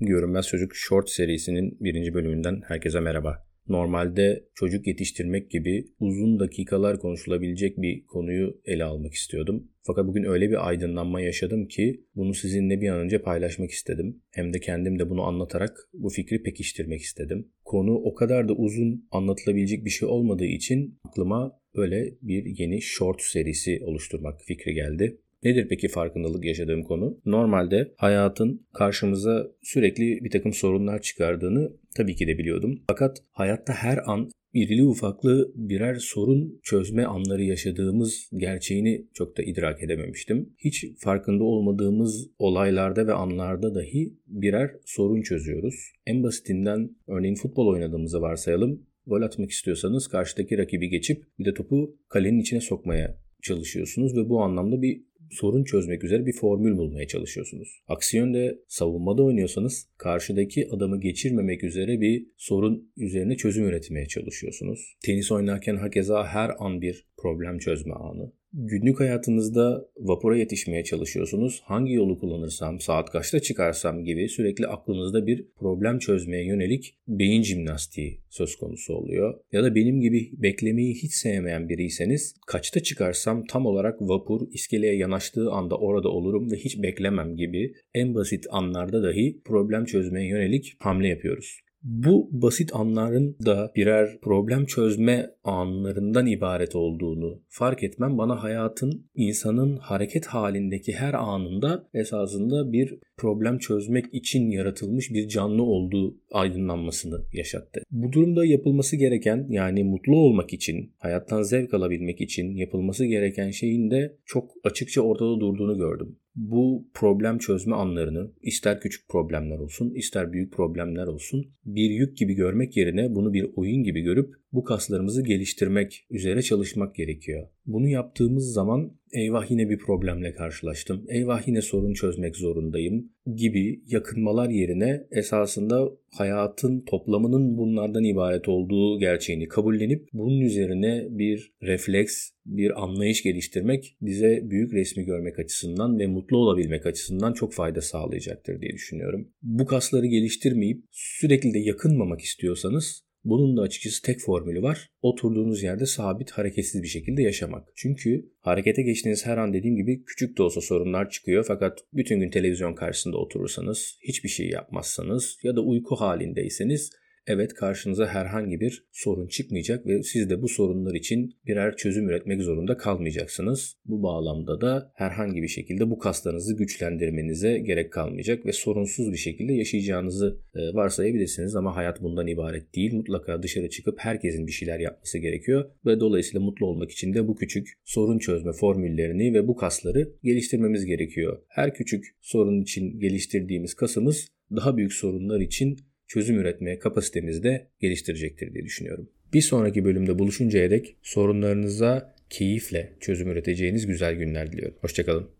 Görünmez Çocuk Short serisinin birinci bölümünden herkese merhaba. Normalde çocuk yetiştirmek gibi uzun dakikalar konuşulabilecek bir konuyu ele almak istiyordum. Fakat bugün öyle bir aydınlanma yaşadım ki bunu sizinle bir an önce paylaşmak istedim. Hem de kendim de bunu anlatarak bu fikri pekiştirmek istedim. Konu o kadar da uzun anlatılabilecek bir şey olmadığı için aklıma böyle bir yeni short serisi oluşturmak fikri geldi. Nedir peki farkındalık yaşadığım konu? Normalde hayatın karşımıza sürekli bir takım sorunlar çıkardığını tabii ki de biliyordum. Fakat hayatta her an irili ufaklı birer sorun çözme anları yaşadığımız gerçeğini çok da idrak edememiştim. Hiç farkında olmadığımız olaylarda ve anlarda dahi birer sorun çözüyoruz. En basitinden örneğin futbol oynadığımızı varsayalım. Gol atmak istiyorsanız karşıdaki rakibi geçip bir de topu kalenin içine sokmaya çalışıyorsunuz ve bu anlamda bir sorun çözmek üzere bir formül bulmaya çalışıyorsunuz. Aksi yönde savunmada oynuyorsanız karşıdaki adamı geçirmemek üzere bir sorun üzerine çözüm üretmeye çalışıyorsunuz. Tenis oynarken hakeza her an bir problem çözme anı. Günlük hayatınızda vapura yetişmeye çalışıyorsunuz. Hangi yolu kullanırsam, saat kaçta çıkarsam gibi sürekli aklınızda bir problem çözmeye yönelik beyin jimnastiği söz konusu oluyor. Ya da benim gibi beklemeyi hiç sevmeyen biriyseniz kaçta çıkarsam tam olarak vapur iskeleye yanaştığı anda orada olurum ve hiç beklemem gibi en basit anlarda dahi problem çözmeye yönelik hamle yapıyoruz. Bu basit anların da birer problem çözme anlarından ibaret olduğunu fark etmem bana hayatın insanın hareket halindeki her anında esasında bir problem çözmek için yaratılmış bir canlı olduğu aydınlanmasını yaşattı. Bu durumda yapılması gereken yani mutlu olmak için, hayattan zevk alabilmek için yapılması gereken şeyin de çok açıkça ortada durduğunu gördüm bu problem çözme anlarını ister küçük problemler olsun ister büyük problemler olsun bir yük gibi görmek yerine bunu bir oyun gibi görüp bu kaslarımızı geliştirmek üzere çalışmak gerekiyor. Bunu yaptığımız zaman eyvah yine bir problemle karşılaştım, eyvah yine sorun çözmek zorundayım gibi yakınmalar yerine esasında hayatın toplamının bunlardan ibaret olduğu gerçeğini kabullenip bunun üzerine bir refleks, bir anlayış geliştirmek bize büyük resmi görmek açısından ve mutlu olabilmek açısından çok fayda sağlayacaktır diye düşünüyorum. Bu kasları geliştirmeyip sürekli de yakınmamak istiyorsanız bunun da açıkçası tek formülü var. Oturduğunuz yerde sabit hareketsiz bir şekilde yaşamak. Çünkü harekete geçtiğiniz her an dediğim gibi küçük de olsa sorunlar çıkıyor. Fakat bütün gün televizyon karşısında oturursanız, hiçbir şey yapmazsanız ya da uyku halindeyseniz evet karşınıza herhangi bir sorun çıkmayacak ve siz de bu sorunlar için birer çözüm üretmek zorunda kalmayacaksınız. Bu bağlamda da herhangi bir şekilde bu kaslarınızı güçlendirmenize gerek kalmayacak ve sorunsuz bir şekilde yaşayacağınızı e, varsayabilirsiniz ama hayat bundan ibaret değil. Mutlaka dışarı çıkıp herkesin bir şeyler yapması gerekiyor ve dolayısıyla mutlu olmak için de bu küçük sorun çözme formüllerini ve bu kasları geliştirmemiz gerekiyor. Her küçük sorun için geliştirdiğimiz kasımız daha büyük sorunlar için çözüm üretme kapasitemizi de geliştirecektir diye düşünüyorum. Bir sonraki bölümde buluşuncaya dek sorunlarınıza keyifle çözüm üreteceğiniz güzel günler diliyorum. Hoşçakalın.